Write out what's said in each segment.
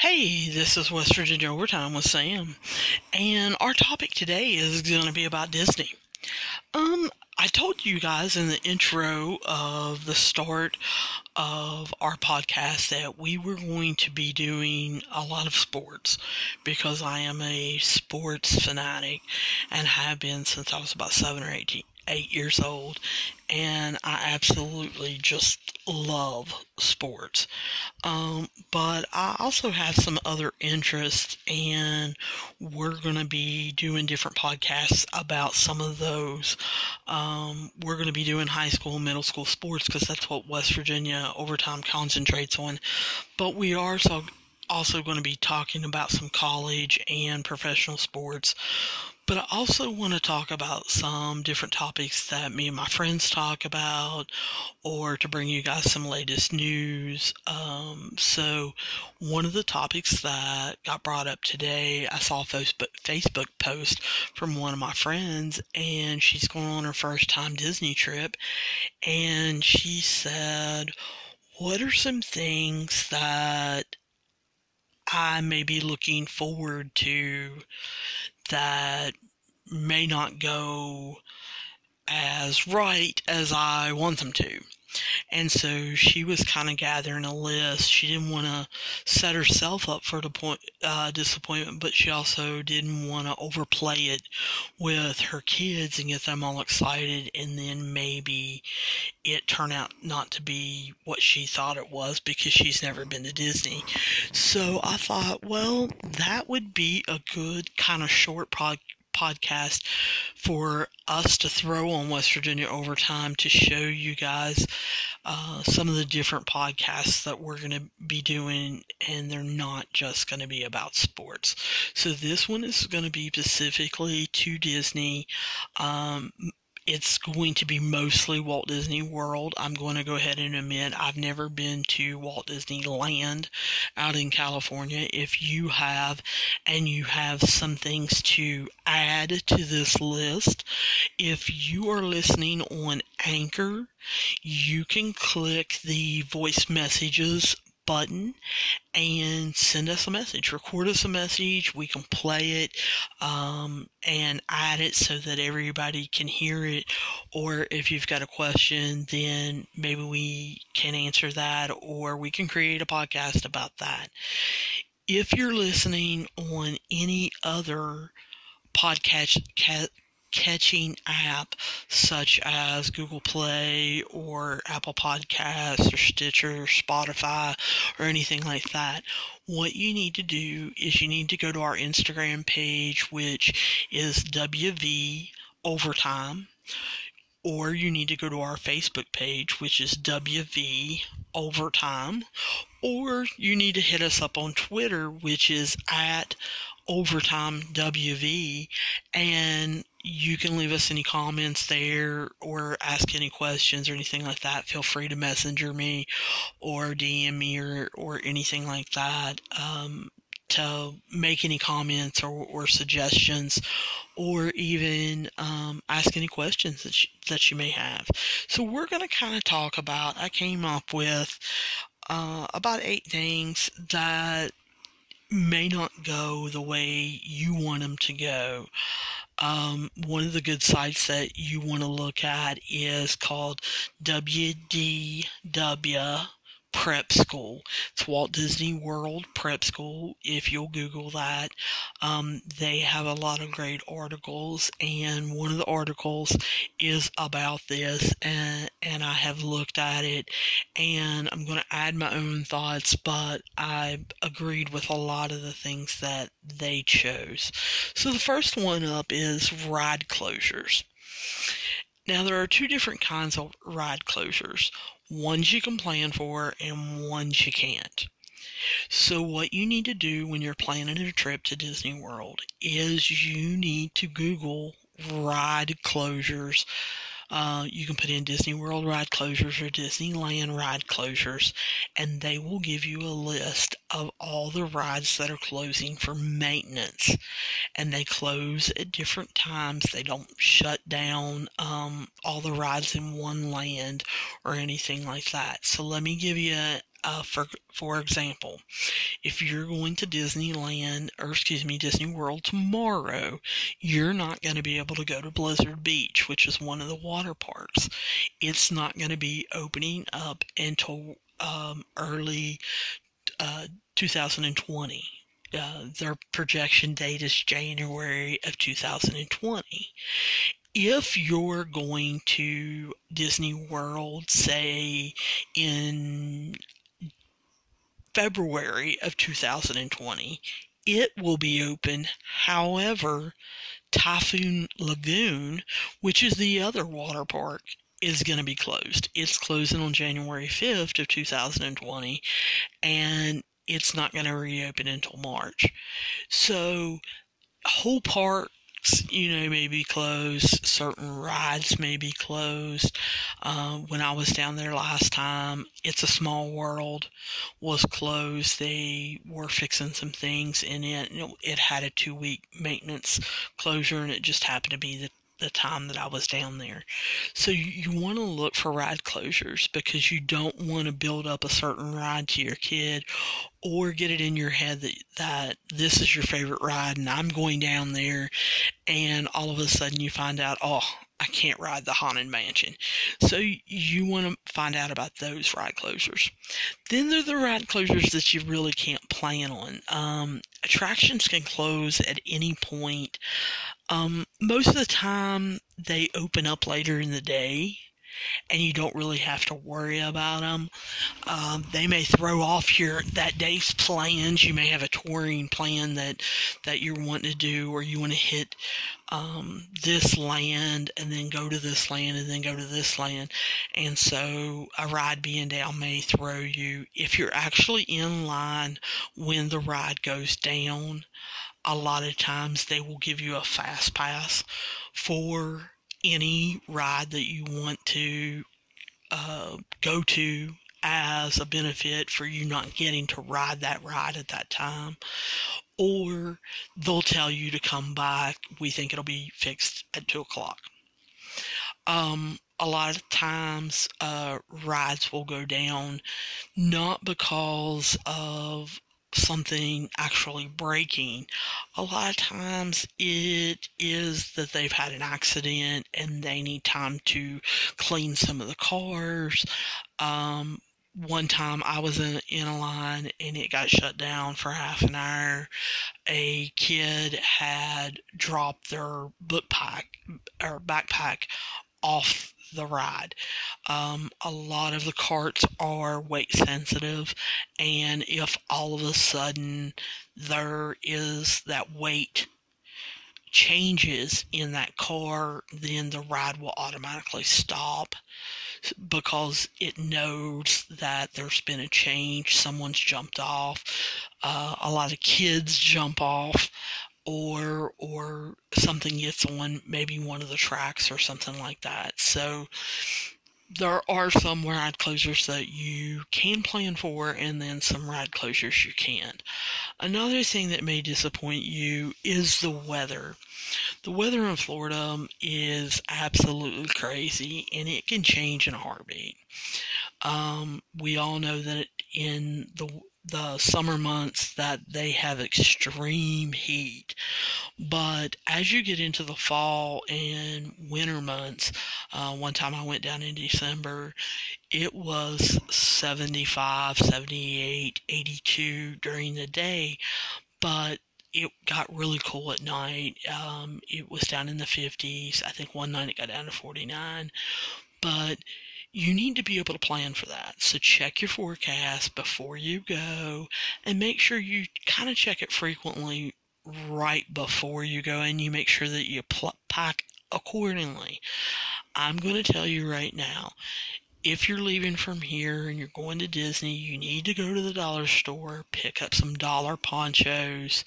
Hey, this is West Virginia Overtime with Sam, and our topic today is going to be about Disney. Um, I told you guys in the intro of the start of our podcast that we were going to be doing a lot of sports because I am a sports fanatic and have been since I was about seven or eighteen, eight years old, and I absolutely just love sports. Um, but I also have some other interests, and we're going to be doing different podcasts about some of those. Um, we're going to be doing high school, middle school sports because that's what West Virginia overtime concentrates on. But we are so also going to be talking about some college and professional sports. But I also want to talk about some different topics that me and my friends talk about, or to bring you guys some latest news. Um, so, one of the topics that got brought up today, I saw a Facebook post from one of my friends, and she's going on her first time Disney trip, and she said, What are some things that I may be looking forward to that may not go as right as I want them to. And so she was kind of gathering a list. She didn't want to set herself up for the point, uh, disappointment, but she also didn't want to overplay it with her kids and get them all excited, and then maybe it turn out not to be what she thought it was because she's never been to Disney. So I thought, well, that would be a good kind of short project podcast for us to throw on West Virginia Overtime to show you guys uh, some of the different podcasts that we're going to be doing, and they're not just going to be about sports. So this one is going to be specifically to Disney. Um, it's going to be mostly Walt Disney World. I'm going to go ahead and admit I've never been to Walt Disney Land out in California. If you have and you have some things to add to this list, if you are listening on Anchor, you can click the voice messages button and send us a message. Record us a message. We can play it um, and add it so that everybody can hear it. Or if you've got a question, then maybe we can answer that or we can create a podcast about that. If you're listening on any other podcast catching app such as Google Play or Apple Podcasts or Stitcher or Spotify or anything like that, what you need to do is you need to go to our Instagram page, which is WV Overtime, or you need to go to our Facebook page, which is WV Overtime, or you need to hit us up on Twitter, which is at Overtime WV, and you can leave us any comments there or ask any questions or anything like that. Feel free to messenger me or DM me or, or anything like that. Um, to make any comments or, or suggestions or even um, ask any questions that you, that you may have. So we're going to kind of talk about, I came up with uh, about eight things that may not go the way you want them to go. Um, one of the good sites that you want to look at is called WDW Prep School. It's Walt Disney World Prep School. If you'll Google that, um, they have a lot of great articles, and one of the articles is about this, and, and I have looked at it, and I'm going to add my own thoughts, but I agreed with a lot of the things that they chose. So the first one up is ride closures. Now, there are two different kinds of ride closures ones you can plan for and ones you can't. So, what you need to do when you're planning a trip to Disney World is you need to Google ride closures uh, you can put in Disney World ride closures or Disneyland ride closures, and they will give you a list of all the rides that are closing for maintenance. And they close at different times. They don't shut down um, all the rides in one land or anything like that. So let me give you Uh, for for example, if you're going to Disneyland or excuse me Disney World tomorrow, you're not going to be able to go to Blizzard Beach, which is one of the water parks. It's not going to be opening up until um, early uh, 2020. Uh, their projection date is January of 2020 if you're going to Disney World, say in February of 2020, it will be open. However, Typhoon Lagoon, which is the other water park, is going to be closed. It's closing on January 5th of 2020 and it's not going to reopen until March. So whole park you know, may be closed. Certain rides may be closed. Uh, when I was down there last time, It's a Small World was closed. They were fixing some things in it. It had a two week maintenance closure, and it just happened to be the the time that I was down there. So you, you want to look for ride closures because you don't want to build up a certain ride to your kid or get it in your head that, that this is your favorite ride and I'm going down there and all of a sudden you find out, oh, I can't ride the Haunted Mansion. So you want to find out about those ride closures. Then there are the ride closures that you really can't plan on. Um, attractions can close at any point. Um, most of the time, they open up later in the day and you don't really have to worry about them. Um, they may throw off your that day's plans. You may have a touring plan that that you're wanting to do, or you want to hit um, this land and then go to this land and then go to this land. And so a ride being down may throw you if you're actually in line when the ride goes down. A lot of times they will give you a fast pass for any ride that you want to uh, go to as a benefit for you not getting to ride that ride at that time. Or they'll tell you to come back. We think it'll be fixed at 2 o'clock. Um, a lot of times, uh, rides will go down not because of something actually breaking. A lot of times it is that they've had an accident and they need time to clean some of the cars. Um, one time I was in, in a line and it got shut down for half an hour. A kid had dropped their book pack or backpack off the ride. Um, a lot of the carts are weight sensitive, and if all of a sudden there is that weight changes in that car, then the ride will automatically stop because it knows that there's been a change. Someone's jumped off. Uh, a lot of kids jump off or or something gets on maybe one of the tracks or something like that. So there are some ride closures that you can plan for and then some ride closures you can't. Another thing that may disappoint you is the weather. The weather in Florida is absolutely crazy and it can change in a heartbeat. Um, we all know that in the the summer months that they have extreme heat. But as you get into the fall and winter months, uh, one time I went down in December, it was 75, 78, 82 during the day, but it got really cool at night. Um, it was down in the 50s. I think one night it got down to 49. But you need to be able to plan for that. So check your forecast before you go and make sure you kind of check it frequently right before you go and you make sure that you pl- pack accordingly. I'm going to tell you right now if you're leaving from here and you're going to Disney, you need to go to the dollar store, pick up some dollar ponchos,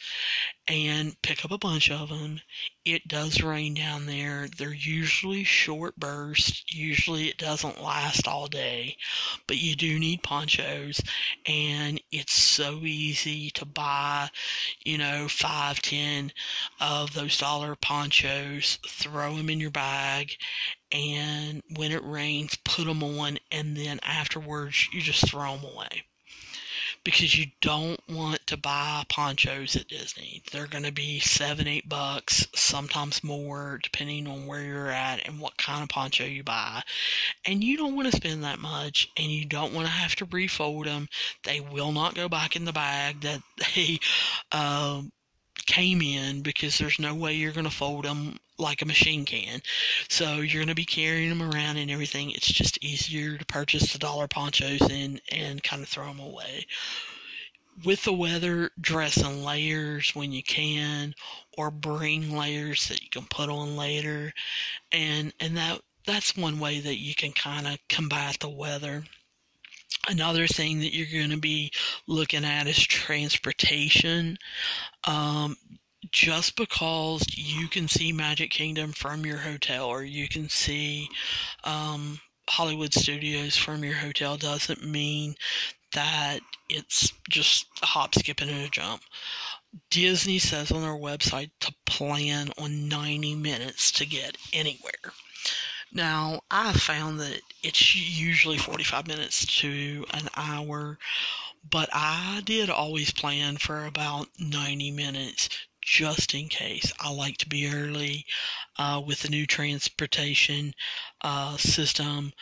and pick up a bunch of them. It does rain down there. They're usually short bursts. Usually it doesn't last all day, but you do need ponchos, and it's so easy to buy, you know, five, ten of those dollar ponchos, throw them in your bag, and when it rains, put them on, and then afterwards you just throw them away. Because you don't want to buy ponchos at Disney. They're going to be seven, eight bucks, sometimes more, depending on where you're at and what kind of poncho you buy. And you don't want to spend that much, and you don't want to have to refold them. They will not go back in the bag that they uh, came in because there's no way you're going to fold them like a machine can. So you're going to be carrying them around and everything. It's just easier to purchase the dollar ponchos and, and kind of throw them away. With the weather, dress in layers when you can, or bring layers that you can put on later, and and that that's one way that you can kind of combat the weather. Another thing that you're going to be looking at is transportation. Um, just because you can see Magic Kingdom from your hotel or you can see um, Hollywood Studios from your hotel doesn't mean that it's just a hop, skip, and a jump. Disney says on their website to plan on 90 minutes to get anywhere. Now, I found that it's usually 45 minutes to an hour, but I did always plan for about 90 minutes just in case. I like to be early uh, with the new transportation uh, system.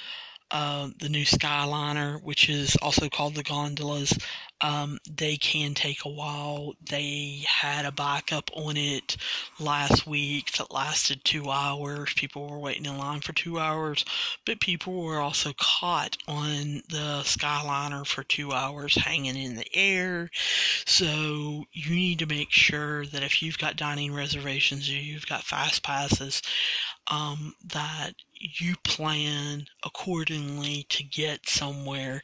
Uh, the new Skyliner, which is also called the gondolas, um, they can take a while. They had a backup on it last week that lasted two hours. People were waiting in line for two hours, but people were also caught on the Skyliner for two hours hanging in the air. So you need to make sure that if you've got dining reservations or you've got fast passes, um, that you plan accordingly to get somewhere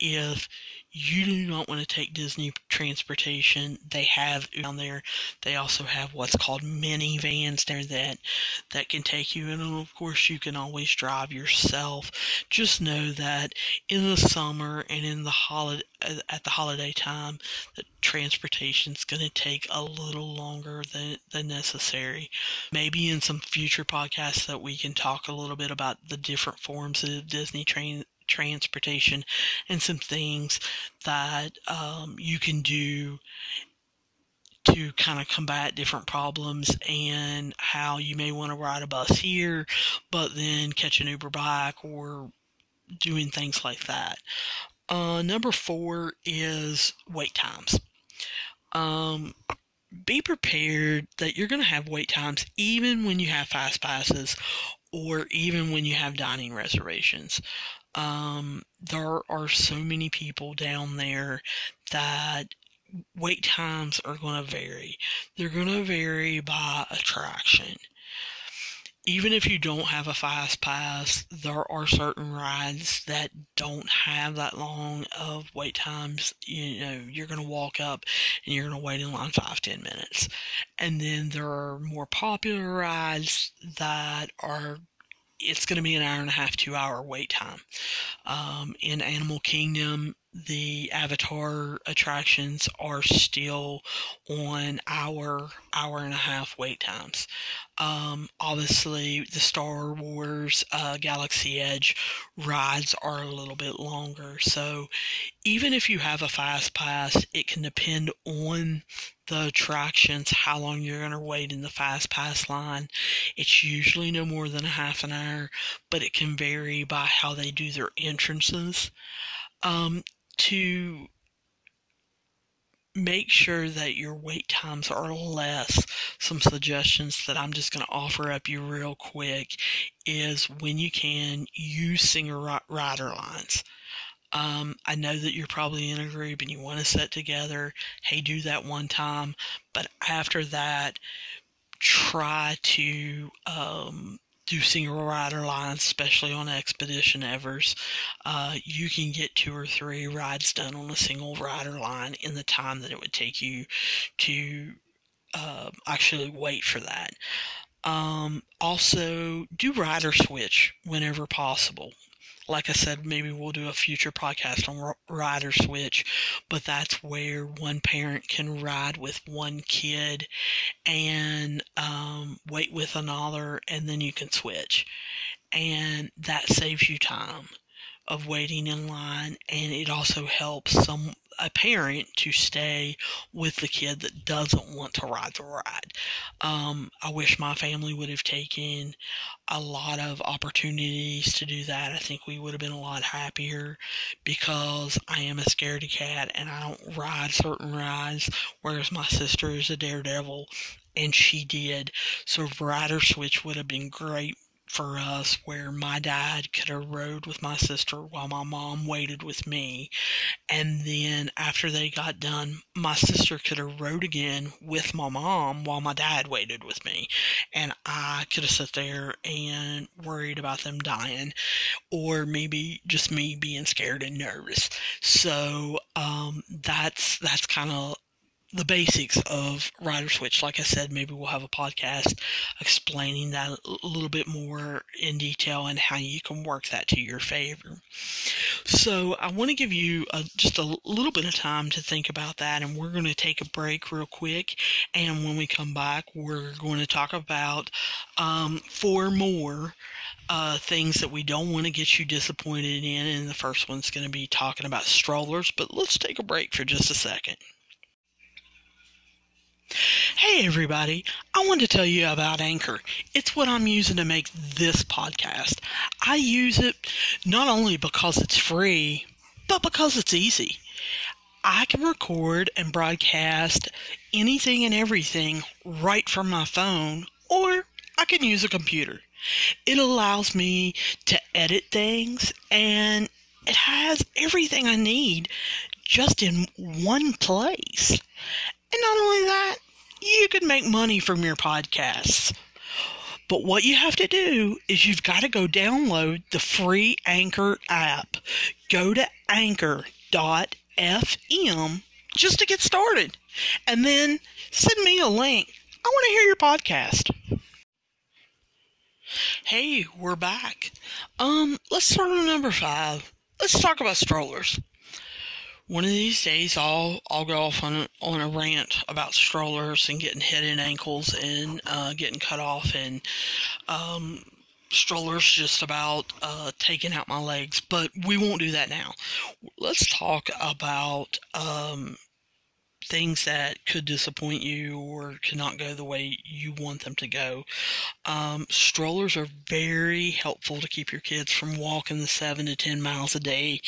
if you do not want to take Disney transportation. They have down there. They also have what's called Minnie Vans there that that can take you, and of course you can always drive yourself. Just know that in the summer and in the holiday at the holiday time, the transportation is going to take a little longer than than necessary. Maybe in some future podcasts that we can talk a little bit about the different forms of Disney train transportation and some things that um, you can do to kind of combat different problems and how you may want to ride a bus here, but then catch an Uber bike or doing things like that. Uh, number four is wait times. Um, be prepared that you're going to have wait times even when you have fast passes or even when you have dining reservations. Um, there are so many people down there that wait times are going to vary. They're going to vary by attraction. Even if you don't have a fast pass, there are certain rides that don't have that long of wait times. You know, you're going to walk up and you're going to wait in line five, ten minutes. And then there are more popular rides that are it's going to be an hour and a half, two hour wait time. Um, in Animal Kingdom, the Avatar attractions are still on hour, hour and a half wait times. Um, obviously, the Star Wars uh, Galaxy Edge rides are a little bit longer. So, even if you have a fast pass, it can depend on the attractions, how long you're going to wait in the fast pass line. It's usually no more than a half an hour, but it can vary by how they do their entrances. Um, to make sure that your wait times are less. Some suggestions that I'm just going to offer up you real quick is when you can use singer rider lines. Um, I know that you're probably in a group and you want to set together, hey, do that one time, but after that, try to um, do single rider lines, especially on Expedition Everest. Uh, you can get two or three rides done on a single rider line in the time that it would take you to uh, actually wait for that. Um, also, do rider switch whenever possible like I said, maybe we'll do a future podcast on rider switch, but that's where one parent can ride with one kid and um, wait with another, and then you can switch. And that saves you time of waiting in line, and it also helps some a parent to stay with the kid that doesn't want to ride the ride. Um, I wish my family would have taken a lot of opportunities to do that. I think we would have been a lot happier because I am a scaredy cat and I don't ride certain rides, whereas my sister is a daredevil and she did. So rider switch would have been great for us where my dad could have rode with my sister while my mom waited with me. And then after they got done, my sister could have rode again with my mom while my dad waited with me. And I could have sat there and worried about them dying or maybe just me being scared and nervous. So um, that's that's kind of the basics of Rider Switch. Like I said, maybe we'll have a podcast explaining that a little bit more in detail and how you can work that to your favor. So I want to give you a, just a little bit of time to think about that, and we're going to take a break real quick. And when we come back, we're going to talk about um, four more. Uh, things that we don't want to get you disappointed in, and the first one's going to be talking about strollers. But let's take a break for just a second. Hey everybody, I want to tell you about Anchor. It's what I'm using to make this podcast. I use it not only because it's free, but because it's easy. I can record and broadcast anything and everything right from my phone, or I can use a computer. It allows me to edit things, and it has everything I need just in one place. And not only that, you can make money from your podcasts. But what you have to do is you've got to go download the free Anchor app. Go to anchor.fm just to get started. And then send me a link. I want to hear your podcast. Hey, we're back. Um, let's start on number five. Let's talk about strollers one of these days I'll I'll go off on a, on a rant about strollers and getting hit in ankles and uh, getting cut off and um, strollers just about uh, taking out my legs. But we won't do that now. Let's talk about um, things that could disappoint you or cannot go the way you want them to go. Um, strollers are very helpful to keep your kids from walking the seven to ten miles a day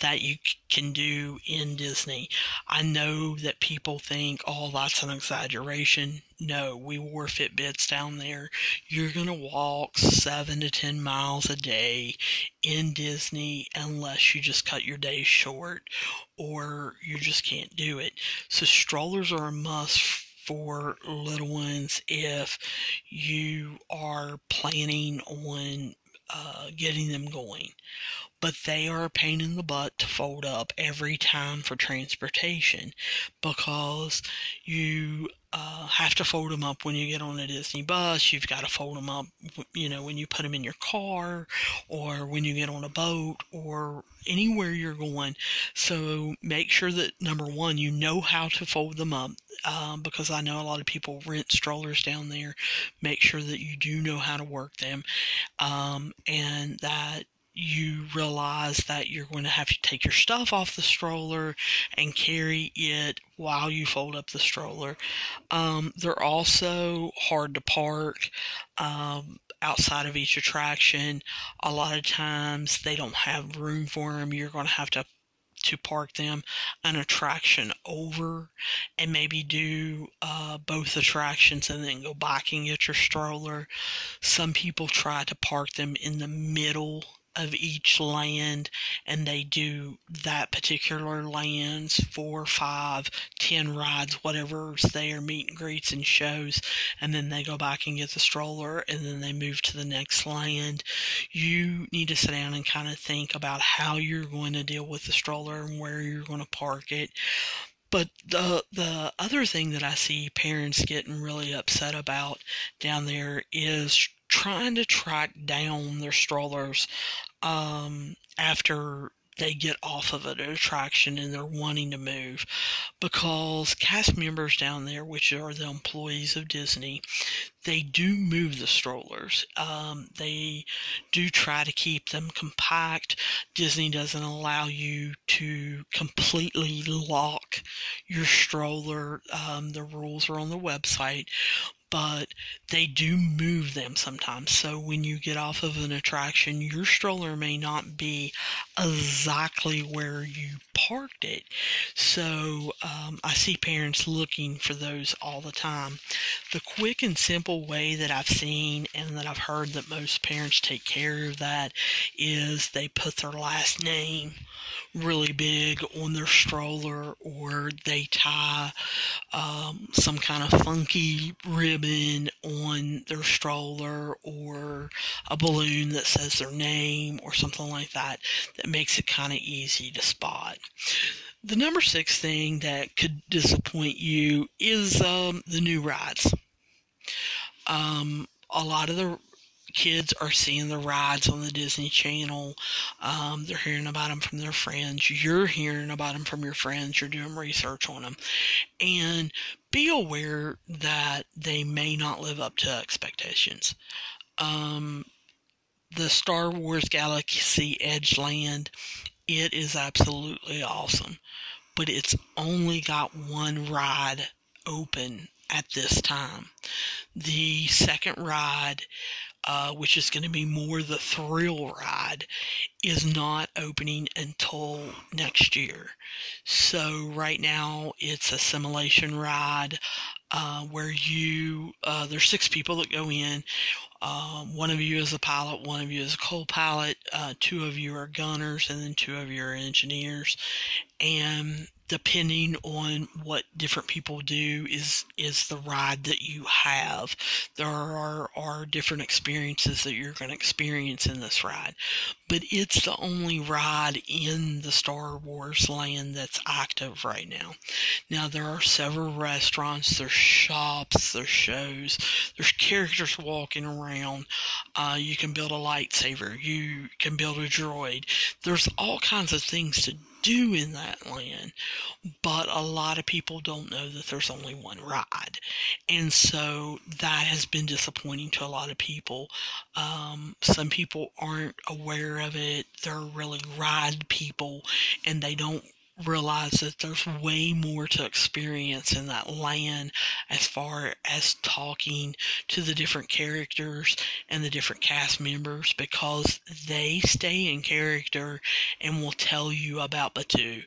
that you can do in Disney. I know that people think, oh, that's an exaggeration. No, we wore Fitbits down there. You're going to walk seven to ten miles a day in Disney unless you just cut your days short or you just can't do it. So, strollers are a must for little ones if you are planning on uh, getting them going but they are a pain in the butt to fold up every time for transportation because you uh, have to fold them up when you get on a Disney bus. You've got to fold them up, you know, when you put them in your car or when you get on a boat or anywhere you're going. So make sure that number one, you know how to fold them up um, because I know a lot of people rent strollers down there. Make sure that you do know how to work them um, and that you realize that you're going to have to take your stuff off the stroller and carry it while you fold up the stroller. Um, they're also hard to park um, outside of each attraction. A lot of times they don't have room for them. You're going to have to to park them an attraction over and maybe do uh, both attractions and then go back and get your stroller. Some people try to park them in the middle of each land and they do that particular land's four, five, ten rides, whatever's there, meet and greets and shows, and then they go back and get the stroller and then they move to the next land. You need to sit down and kind of think about how you're going to deal with the stroller and where you're going to park it. But the the other thing that I see parents getting really upset about down there is trying to track down their strollers um, after they get off of an attraction and they're wanting to move because cast members down there, which are the employees of Disney, they do move the strollers. Um, they do try to keep them compact. Disney doesn't allow you to completely lock your stroller. Um, the rules are on the website, but they do move them sometimes. So when you get off of an attraction, your stroller may not be exactly where you parked it. So um, I see parents looking for those all the time. The quick and simple way that I've seen and that I've heard that most parents take care of that is they put their last name really big on their stroller or they tie um, some kind of funky ribbon on their stroller or a balloon that says their name or something like that that makes it kind of easy to spot. The number six thing that could disappoint you is um, the new rides. Um, a lot of the kids are seeing the rides on the Disney Channel. Um, they're hearing about them from their friends. You're hearing about them from your friends. You're doing research on them. And be aware that they may not live up to expectations. Um, the Star Wars Galaxy Edge Land, it is absolutely awesome. But it's only got one ride open at this time. The second ride uh, which is going to be more the thrill ride, is not opening until next year. So right now it's a simulation ride uh, where you uh, there's six people that go in. Um, one of you is a pilot, one of you is a co-pilot, uh, two of you are gunners, and then two of you are engineers. And depending on what different people do is is the ride that you have. There are are different experiences that you're going to experience in this ride, but it's the only ride in the Star Wars land that's active right now. Now there are several restaurants, there's shops, there's shows, there's characters walking around. Uh, you can build a lightsaber, you can build a droid. There's all kinds of things to do in that land, but a lot of people don't know that there's only one ride. And so that has been disappointing to a lot of people. Um, some people aren't aware of it. They're really ride people and they don't realize that there's way more to experience in that land as far as talking to the different characters and the different cast members because they stay in character and will tell you about Batuu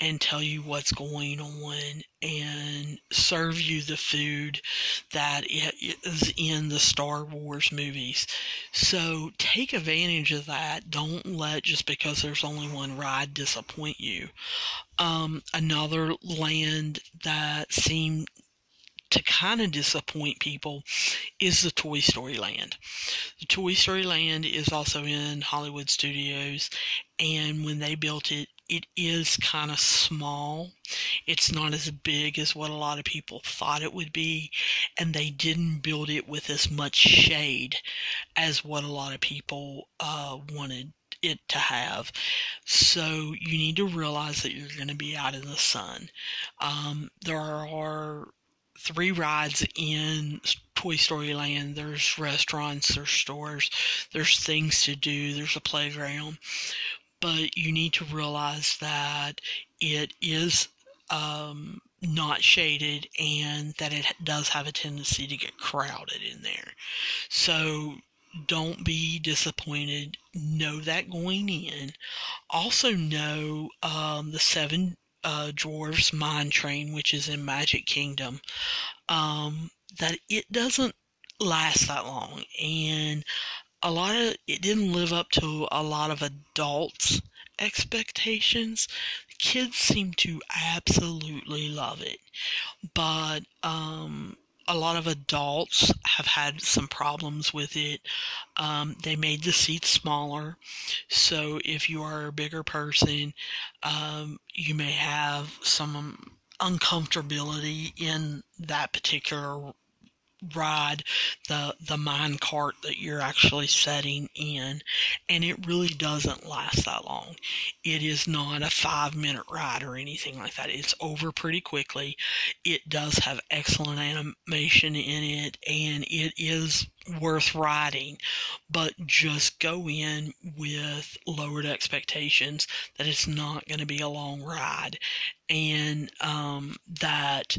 and tell you what's going on and serve you the food that is in the Star Wars movies. So take advantage of that. Don't let just because there's only one ride disappoint you. Um, another land that seemed to kind of disappoint people is the Toy Story Land. The Toy Story Land is also in Hollywood Studios, and when they built it, it is kind of small. It's not as big as what a lot of people thought it would be, and they didn't build it with as much shade as what a lot of people uh, wanted it to have. So you need to realize that you're going to be out in the sun. Um, there are three rides in Toy Story Land. There's restaurants, there's stores, there's things to do, there's a playground. But you need to realize that it is um, not shaded and that it does have a tendency to get crowded in there. So don't be disappointed. Know that going in. Also know um, the seven uh, Dwarfs Mine Train, which is in Magic Kingdom, um, that it doesn't last that long, and a lot of it didn't live up to a lot of adults' expectations. Kids seem to absolutely love it, but um, a lot of adults have had some problems with it. Um, they made the seats smaller, so if you are a bigger person, um, you may have some uncomfortability in that particular ride the the mine cart that you're actually setting in and it really doesn't last that long. It is not a five minute ride or anything like that. It's over pretty quickly. It does have excellent animation in it and it is worth riding but just go in with lowered expectations that it's not going to be a long ride. And um, that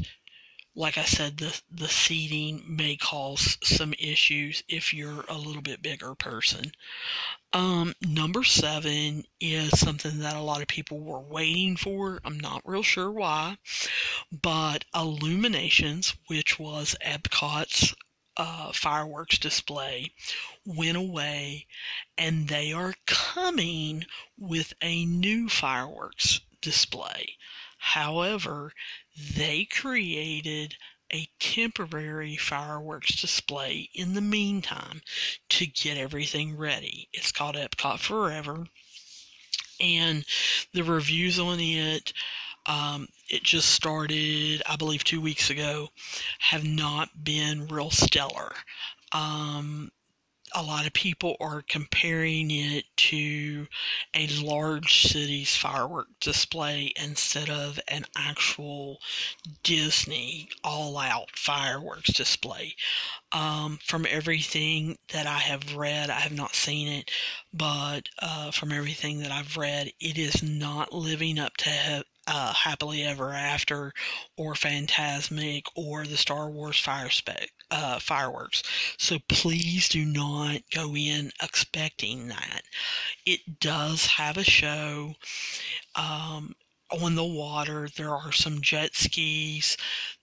like I said, the the seating may cause some issues if you're a little bit bigger person. Um, number seven is something that a lot of people were waiting for. I'm not real sure why, but Illuminations, which was Epcot's uh, fireworks display, went away, and they are coming with a new fireworks display. However, they created a temporary fireworks display in the meantime to get everything ready. It's called Epcot Forever. And the reviews on it, um, it just started, I believe, two weeks ago, have not been real stellar. Um, a lot of people are comparing it to a large city's firework display instead of an actual Disney all out fireworks display. Um, from everything that I have read, I have not seen it, but uh, from everything that I've read, it is not living up to uh, Happily Ever After or Fantasmic or the Star Wars fire spec, uh, fireworks. So please do not go in expecting that. It does have a show. Um, on the water. There are some jet skis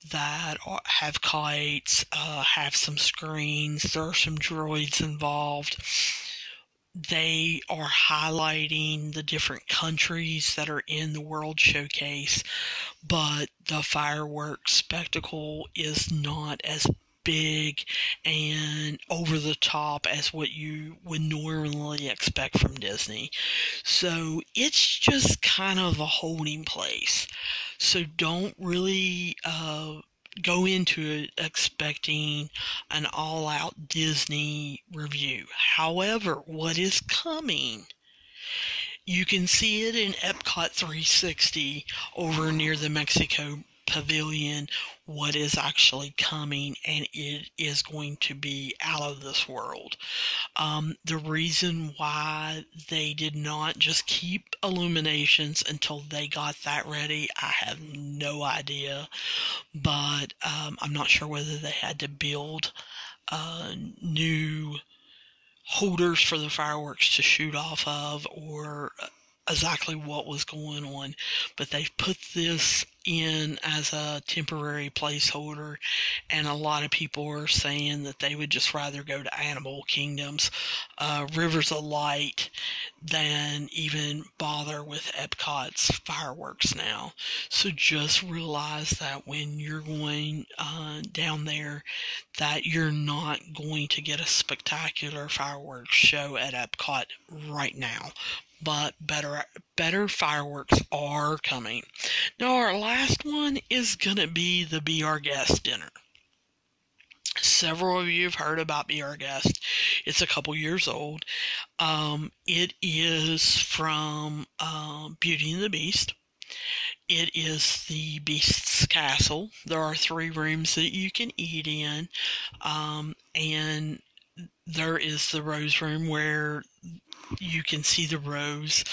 that are, have kites, uh, have some screens. There are some droids involved they are highlighting the different countries that are in the World Showcase, but the fireworks spectacle is not as big and over the top as what you would normally expect from Disney. So it's just kind of a holding place. So don't really uh, go into it expecting an all out Disney review. However, what is coming? You can see it in Epcot 360 over near the Mexico pavilion what is actually coming and it is going to be out of this world. Um, the reason why they did not just keep illuminations until they got that ready, I have no idea. But um, I'm not sure whether they had to build uh, new holders for the fireworks to shoot off of or exactly what was going on, but they've put this in as a temporary placeholder, and a lot of people are saying that they would just rather go to Animal Kingdom's uh, Rivers of Light than even bother with Epcot's fireworks now. So just realize that when you're going uh, down there, that you're not going to get a spectacular fireworks show at Epcot right now but better better fireworks are coming. Now our last one is gonna be the Be Our Guest dinner. Several of you have heard about Be Our Guest. It's a couple years old. Um, it is from uh, Beauty and the Beast. It is the Beast's Castle. There are three rooms that you can eat in, um, and there is the Rose Room where you can see the rose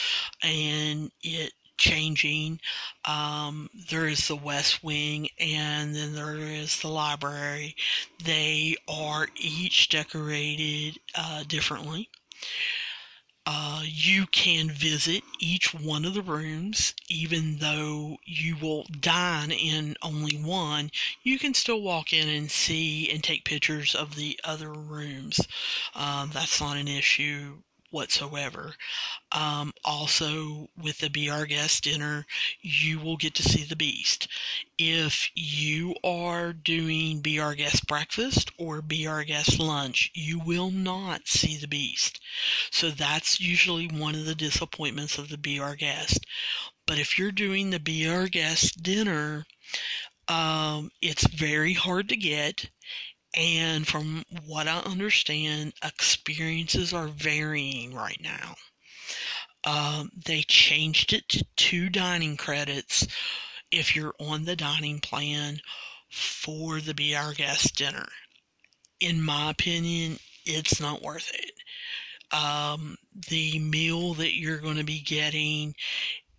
and it changing. Um, there is the West Wing and then there is the library. They are each decorated uh, differently. Uh, you can visit each one of the rooms, even though you will dine in only one. You can still walk in and see and take pictures of the other rooms. Um, that's not an issue whatsoever. Um, also, with the Our Guest dinner, you will get to see the Beast. If you are doing Our Guest breakfast or Our Guest lunch, you will not see the Beast. So that's usually one of the disappointments of the Our Guest. But if you're doing the Our Guest dinner, um, it's very hard to get And from what I understand, experiences are varying right now. Um, they changed it to two dining credits if you're on the dining plan for the Be Our Guest dinner. In my opinion, it's not worth it. Um, the meal that you're going to be getting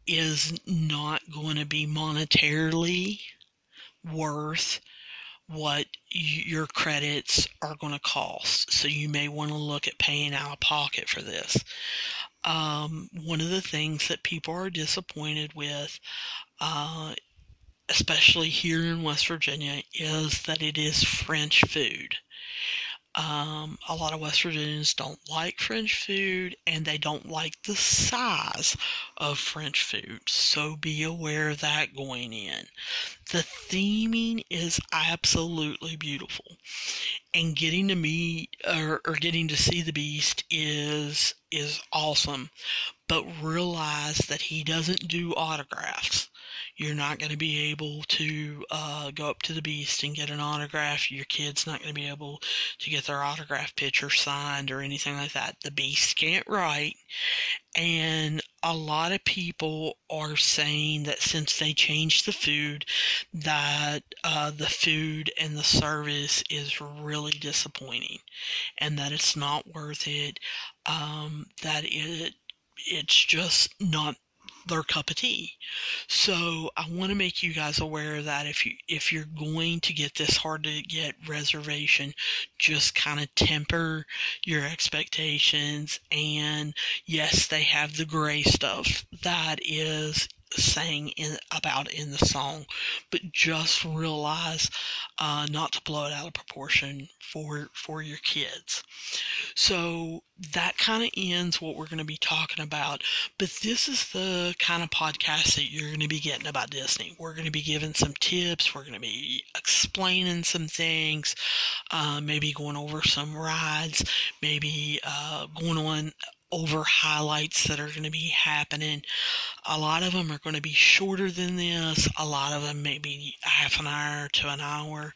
is not going to be monetarily worth what your credits are going to cost. So you may want to look at paying out of pocket for this. Um, one of the things that people are disappointed with, uh, especially here in West Virginia, is that it is French food. Um, a lot of West Virginians don't like French food and they don't like the size of French food. So be aware of that going in. The theming is absolutely beautiful. And getting to meet or, or getting to see the beast is is awesome. But realize that he doesn't do autographs. You're not going to be able to uh, go up to the beast and get an autograph. Your kid's not going to be able to get their autograph picture signed or anything like that. The beast can't write. And a lot of people are saying that since they changed the food, that uh, the food and the service is really disappointing, and that it's not worth it. Um, that it it's just not their cup of tea. So I want to make you guys aware of that if you if you're going to get this hard to get reservation, just kind of temper your expectations. And yes, they have the gray stuff that is sang in about in the song, but just realize uh, not to blow it out of proportion for for your kids. So that kind of ends what we're going to be talking about. But this is the kind of podcast that you're going to be getting about Disney. We're going to be giving some tips. We're going to be explaining some things. Uh, maybe going over some rides. Maybe uh, going on over highlights that are going to be happening. A lot of them are going to be shorter than this. A lot of them maybe half an hour to an hour,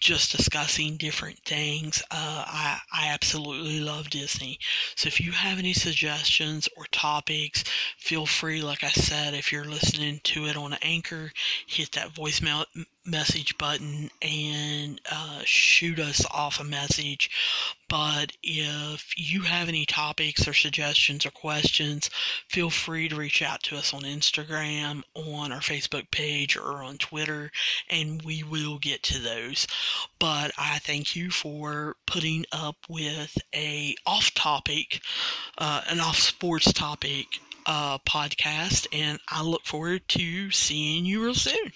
just discussing different things. Uh, I I absolutely love Disney. So if you have any suggestions or topics, feel free. Like I said, if you're listening to it on Anchor, hit that voicemail message button and uh, shoot us off a message. But if you have any topics or suggestions or questions, feel free to reach out to us on Instagram, on our Facebook page, or on Twitter, and we will get to those. But I thank you for putting up with a off-topic, uh, an off-sports topic uh, podcast, and I look forward to seeing you real soon.